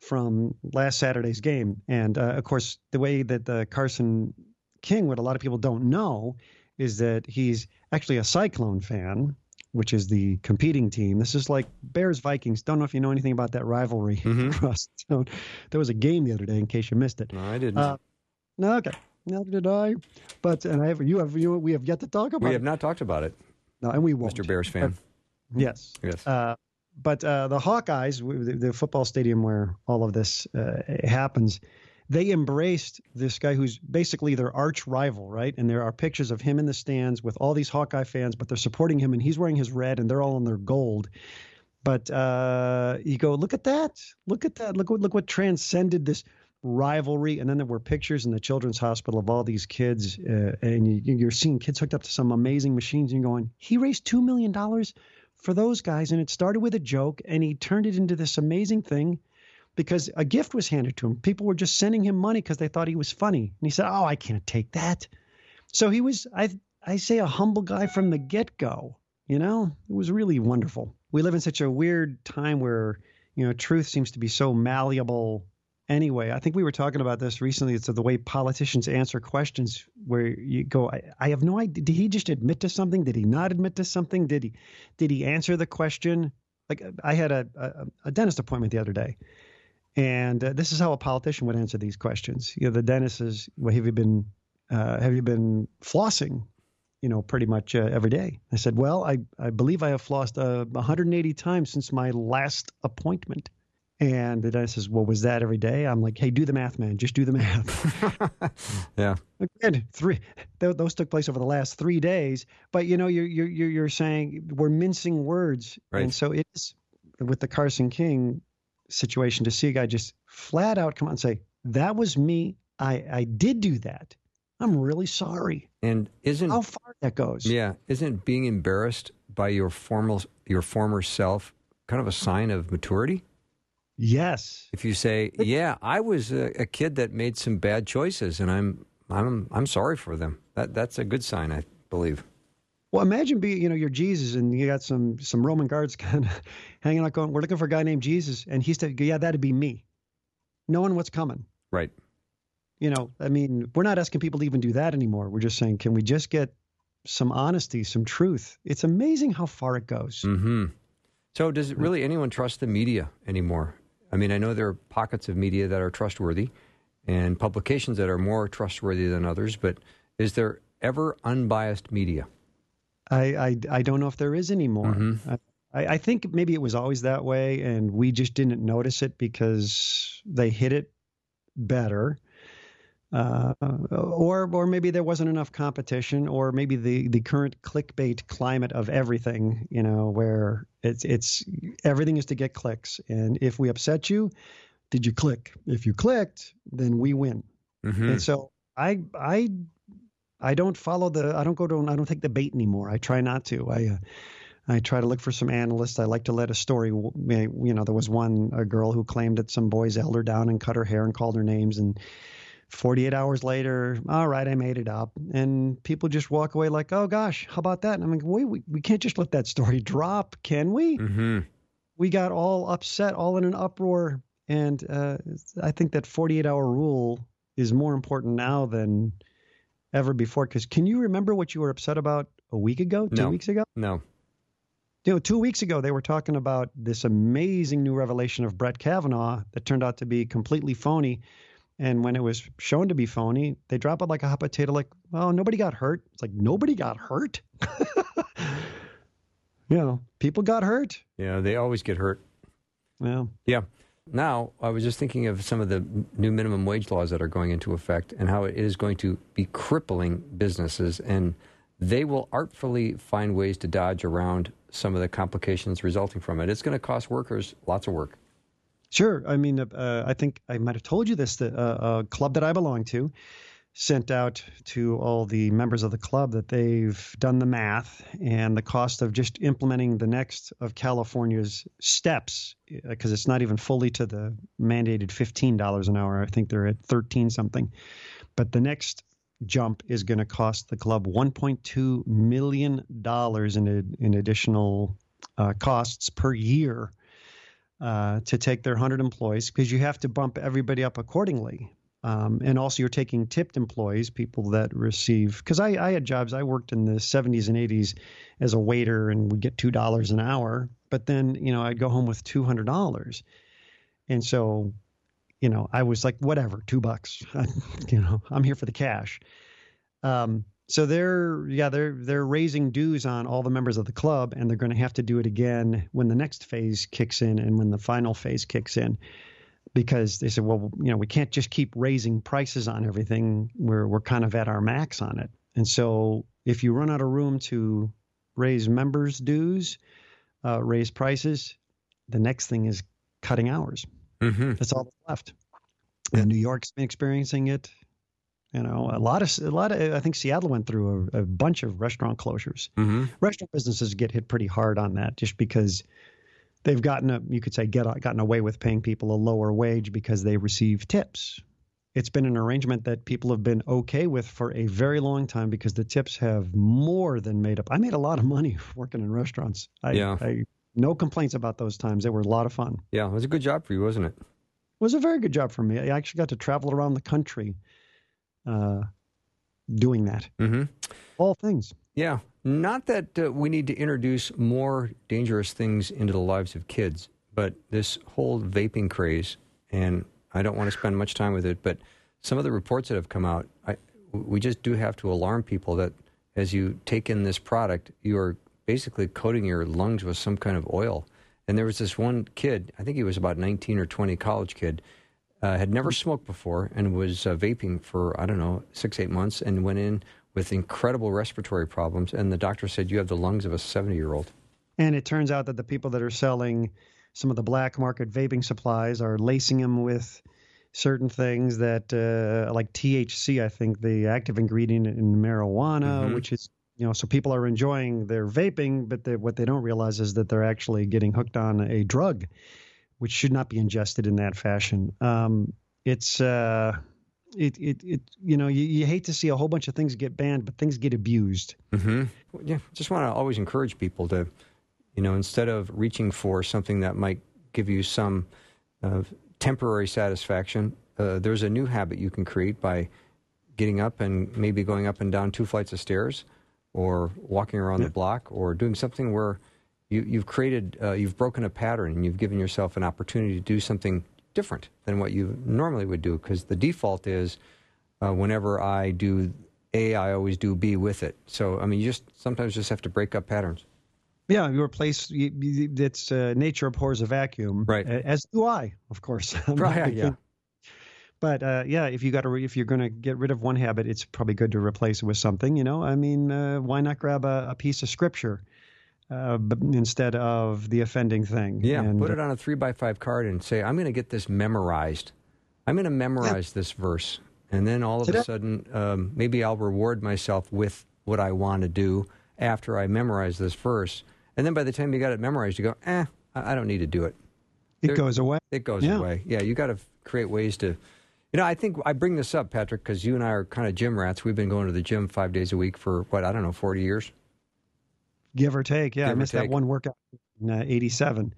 Speaker 9: from last Saturday's game, and uh, of course, the way that the Carson King, what a lot of people don't know is that he's actually a Cyclone fan, which is the competing team. This is like Bears Vikings. Don't know if you know anything about that rivalry.
Speaker 1: Mm-hmm.
Speaker 9: So, there was a game the other day, in case you missed it.
Speaker 1: No, I didn't.
Speaker 9: Uh, no, okay. Neither did I. But and I have you have you we have yet to talk about
Speaker 1: we
Speaker 9: it.
Speaker 1: have not talked about it,
Speaker 9: No, and we won't.
Speaker 1: Mr. Bears fan.
Speaker 9: Yes.
Speaker 1: Yes.
Speaker 9: Uh, but uh, the Hawkeyes, the, the football stadium where all of this uh, happens, they embraced this guy who's basically their arch rival, right? And there are pictures of him in the stands with all these Hawkeye fans, but they're supporting him, and he's wearing his red, and they're all in their gold. But uh, you go, look at that, look at that, look what look what transcended this rivalry. And then there were pictures in the children's hospital of all these kids, uh, and you, you're seeing kids hooked up to some amazing machines, and you're going, he raised two million dollars for those guys, and it started with a joke, and he turned it into this amazing thing because a gift was handed to him. People were just sending him money because they thought he was funny, and he said, "Oh, I can't take that." So he was, I, I say, a humble guy from the get-go. You know, it was really wonderful. We live in such a weird time where you know truth seems to be so malleable. Anyway, I think we were talking about this recently. It's the way politicians answer questions, where you go, I, I have no idea. Did he just admit to something? Did he not admit to something? Did he, did he answer the question? Like I had a, a, a dentist appointment the other day, and uh, this is how a politician would answer these questions. You know, the dentist says, "Well, have you been uh, have you been flossing?" You know, pretty much uh, every day. I said, "Well, I I believe I have flossed uh, 180 times since my last appointment." And the dentist says, "Well, was that every day?" I'm like, "Hey, do the math, man. Just do the math."
Speaker 1: yeah.
Speaker 9: Again, three th- those took place over the last three days. But you know, you're you're you're saying we're mincing words,
Speaker 1: Right.
Speaker 9: and so it is with the Carson King situation to see a guy just flat out come out and say, "That was me. I I did do that. I'm really sorry."
Speaker 1: And isn't
Speaker 9: How far that goes?
Speaker 1: yeah, isn't being embarrassed by your formal your former self kind of a sign of maturity?
Speaker 9: Yes.
Speaker 1: If you say, "Yeah, I was a, a kid that made some bad choices, and I'm I'm I'm sorry for them," that that's a good sign, I believe.
Speaker 9: Well, imagine being, you know, you're Jesus and you got some some Roman guards kind of hanging out going, "We're looking for a guy named Jesus," and he said, "Yeah, that'd be me," knowing what's coming.
Speaker 1: Right.
Speaker 9: You know, I mean, we're not asking people to even do that anymore. We're just saying, can we just get some honesty, some truth? It's amazing how far it goes.
Speaker 1: Mm-hmm. So, does it really anyone trust the media anymore? I mean, I know there are pockets of media that are trustworthy, and publications that are more trustworthy than others. But is there ever unbiased media?
Speaker 9: I, I I don't know if there is anymore. I, I think maybe it was always that way, and we just didn't notice it because they hit it better. Uh, or, or maybe there wasn't enough competition, or maybe the, the current clickbait climate of everything, you know, where it's it's everything is to get clicks, and if we upset you, did you click? If you clicked, then we win.
Speaker 1: Mm-hmm.
Speaker 9: And so I I I don't follow the I don't go to I don't take the bait anymore. I try not to. I uh, I try to look for some analysts. I like to let a story. You know, there was one a girl who claimed that some boys held her down and cut her hair and called her names and. 48 hours later, all right, I made it up. And people just walk away like, oh gosh, how about that? And I'm like, wait, we, we can't just let that story drop, can we?
Speaker 1: Mm-hmm.
Speaker 9: we got all upset, all in an uproar. And uh, I think that 48 hour rule is more important now than ever before. Because can you remember what you were upset about a week ago, two
Speaker 1: No.
Speaker 9: weeks ago?
Speaker 1: No.
Speaker 9: You know, two weeks ago, they were talking about this amazing new revelation of Brett Kavanaugh that turned out to be completely phony. And when it was shown to be phony, they drop it like a hot potato, like, well, nobody got hurt. It's like, nobody got hurt. you know, people got hurt.
Speaker 1: Yeah, they always get hurt.
Speaker 9: Well,
Speaker 1: Yeah. Now, I was just thinking of some of the new minimum wage laws that are going into effect and how it is going to be crippling businesses. And they will artfully find ways to dodge around some of the complications resulting from it. It's going to cost workers lots of work.
Speaker 9: Sure. I mean, uh, I think I might have told you this. That uh, a club that I belong to sent out to all the members of the club that they've done the math and the cost of just implementing the next of California's steps, because it's not even fully to the mandated fifteen dollars an hour. I think they're at thirteen something, but the next jump is going to cost the club 1.2 million dollars in in additional uh, costs per year uh, to take their 100 employees because you have to bump everybody up accordingly. Um, and also, you're taking tipped employees, people that receive. Because I, I had jobs, I worked in the 70s and 80s as a waiter and would get $2 an hour. But then, you know, I'd go home with $200. And so, you know, I was like, whatever, two bucks. you know, I'm here for the cash. Um, so they're yeah they're they're raising dues on all the members of the club and they're going to have to do it again when the next phase kicks in and when the final phase kicks in because they said well you know we can't just keep raising prices on everything we're we're kind of at our max on it and so if you run out of room to raise members dues uh, raise prices the next thing is cutting hours
Speaker 1: Mm-hmm.
Speaker 9: that's all that's left and new york's been experiencing it you know, a lot of a lot of I think Seattle went through a, a bunch of restaurant closures.
Speaker 1: Mm-hmm.
Speaker 9: Restaurant businesses get hit pretty hard on that, just because they've gotten a you could say get gotten away with paying people a lower wage because they receive tips. It's been an arrangement that people have been okay with for a very long time because the tips have more than made up. I made a lot of money working in restaurants. I,
Speaker 1: Yeah.
Speaker 9: I no complaints about those times. They were a lot of fun.
Speaker 1: Yeah, it was a good job for you, wasn't it?
Speaker 9: It was a very good job for me. I actually got to travel around the country uh, doing that.
Speaker 1: Mm-hmm.
Speaker 9: All things.
Speaker 1: Yeah. Not that uh, we need to introduce more dangerous things into the lives of kids, but this whole vaping craze, and I don't want to spend much time with it, but some of the reports that have come out, I, we just do have to alarm people that as you take in this product, you are basically coating your lungs with some kind of oil. And there was this one kid, I think he was about 19 or 20, college kid, uh, had never smoked before and was uh, vaping for, I don't know, six, eight months and went in with incredible respiratory problems. And the doctor said, You have the lungs of a 70 year old.
Speaker 9: And it turns out that the people that are selling some of the black market vaping supplies are lacing them with certain things that, uh, like THC, I think, the active ingredient in marijuana,
Speaker 1: Mhm.
Speaker 9: which is, you know, so people are enjoying their vaping, but they, what they don't realize is that they're actually getting hooked on a drug, which should not be ingested in that fashion. Um, it's, uh, it, it, it, you know, you, you hate to see a whole bunch of things get banned, but things get abused.
Speaker 1: Mm-hmm. Yeah, just want to always encourage people to, you know, instead of reaching for something that might give you some uh, temporary satisfaction, uh, there's a new habit you can create by getting up and maybe going up and down two flights of stairs, or walking around the block, or doing something where you, you've created, uh, you've broken a pattern, and you've given yourself an opportunity to do something different than what you normally would do. Because the default is, uh, whenever I do A, I always do B with it. So I mean, you just sometimes just have to break up patterns.
Speaker 9: Yeah, you replace. It's uh, nature abhors a vacuum,
Speaker 1: Right.
Speaker 9: As do I, of course.
Speaker 1: Right, yeah.
Speaker 9: But uh, yeah, if you got to, re- if you're going to get rid of one habit, it's probably good to replace it with something. You know, I mean, uh, why not grab a, a piece of scripture uh, instead of the offending thing?
Speaker 1: Yeah,
Speaker 9: And,
Speaker 1: put it on a three by five card and say, I'm going to get this memorized. I'm going to memorize this verse. And then all of a sudden, um, maybe I'll reward myself with what I want to do after I memorize this verse. And then by the time you got it memorized, you go, eh, I I don't need to do it.
Speaker 9: It
Speaker 1: There-
Speaker 9: goes away.
Speaker 1: It goes
Speaker 9: Yeah.
Speaker 1: away. Yeah, you got to create ways to. You know, I think I bring this up, Patrick, because you and I are kind of gym rats. We've been going to the gym five days a week for what I don't know, forty years.
Speaker 9: Give or take. Yeah, I
Speaker 1: Give or
Speaker 9: missed that one workout in uh, '87.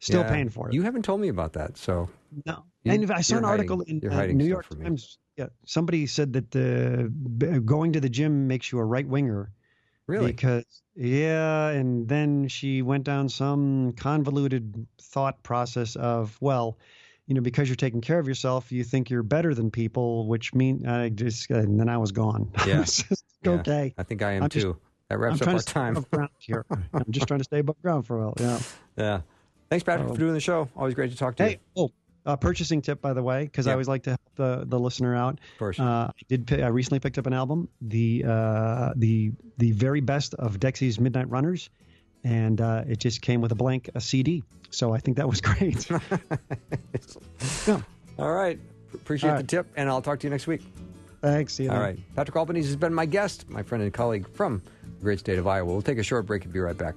Speaker 9: Still
Speaker 1: Yeah.
Speaker 9: paying for it.
Speaker 1: You haven't told me about that, so
Speaker 9: No.
Speaker 1: You-
Speaker 9: and I saw an article in uh, New York. Times. Yeah, somebody said that b- going to the gym makes you a right winger.
Speaker 1: really,
Speaker 9: Because yeah, and then she went down some convoluted thought process of well, you know, because you're taking care of yourself, you think you're better than people, which mean I just and then I was gone. I
Speaker 1: Yeah.
Speaker 9: was just,
Speaker 1: Yeah.
Speaker 9: okay.
Speaker 1: I think I am
Speaker 9: I'm just-
Speaker 1: too. That wraps
Speaker 9: I'm
Speaker 1: up our
Speaker 9: to
Speaker 1: time.
Speaker 9: here. I'm just trying to stay above ground for a while. Yeah.
Speaker 1: Yeah. Thanks, Patrick,
Speaker 9: Um,
Speaker 1: for doing the show. Always great to talk to you.
Speaker 9: Hey,
Speaker 1: you.
Speaker 9: oh, uh, purchasing tip by the way, because I always like to help the, the listener out.
Speaker 1: Of course.
Speaker 9: Uh, I did. I recently picked up an album, the uh, the the very best of Dexy's Midnight Runners, and uh, it just came with a blank a CD. So I think that was great. yeah.
Speaker 1: All right. Appreciate
Speaker 9: All
Speaker 1: the tip, and I'll talk to you next week.
Speaker 9: Thanks. See you
Speaker 1: All
Speaker 9: then.
Speaker 1: right. Patrick Albanese has been my guest, my friend and colleague from great state of Iowa. We'll take a short break and be right back.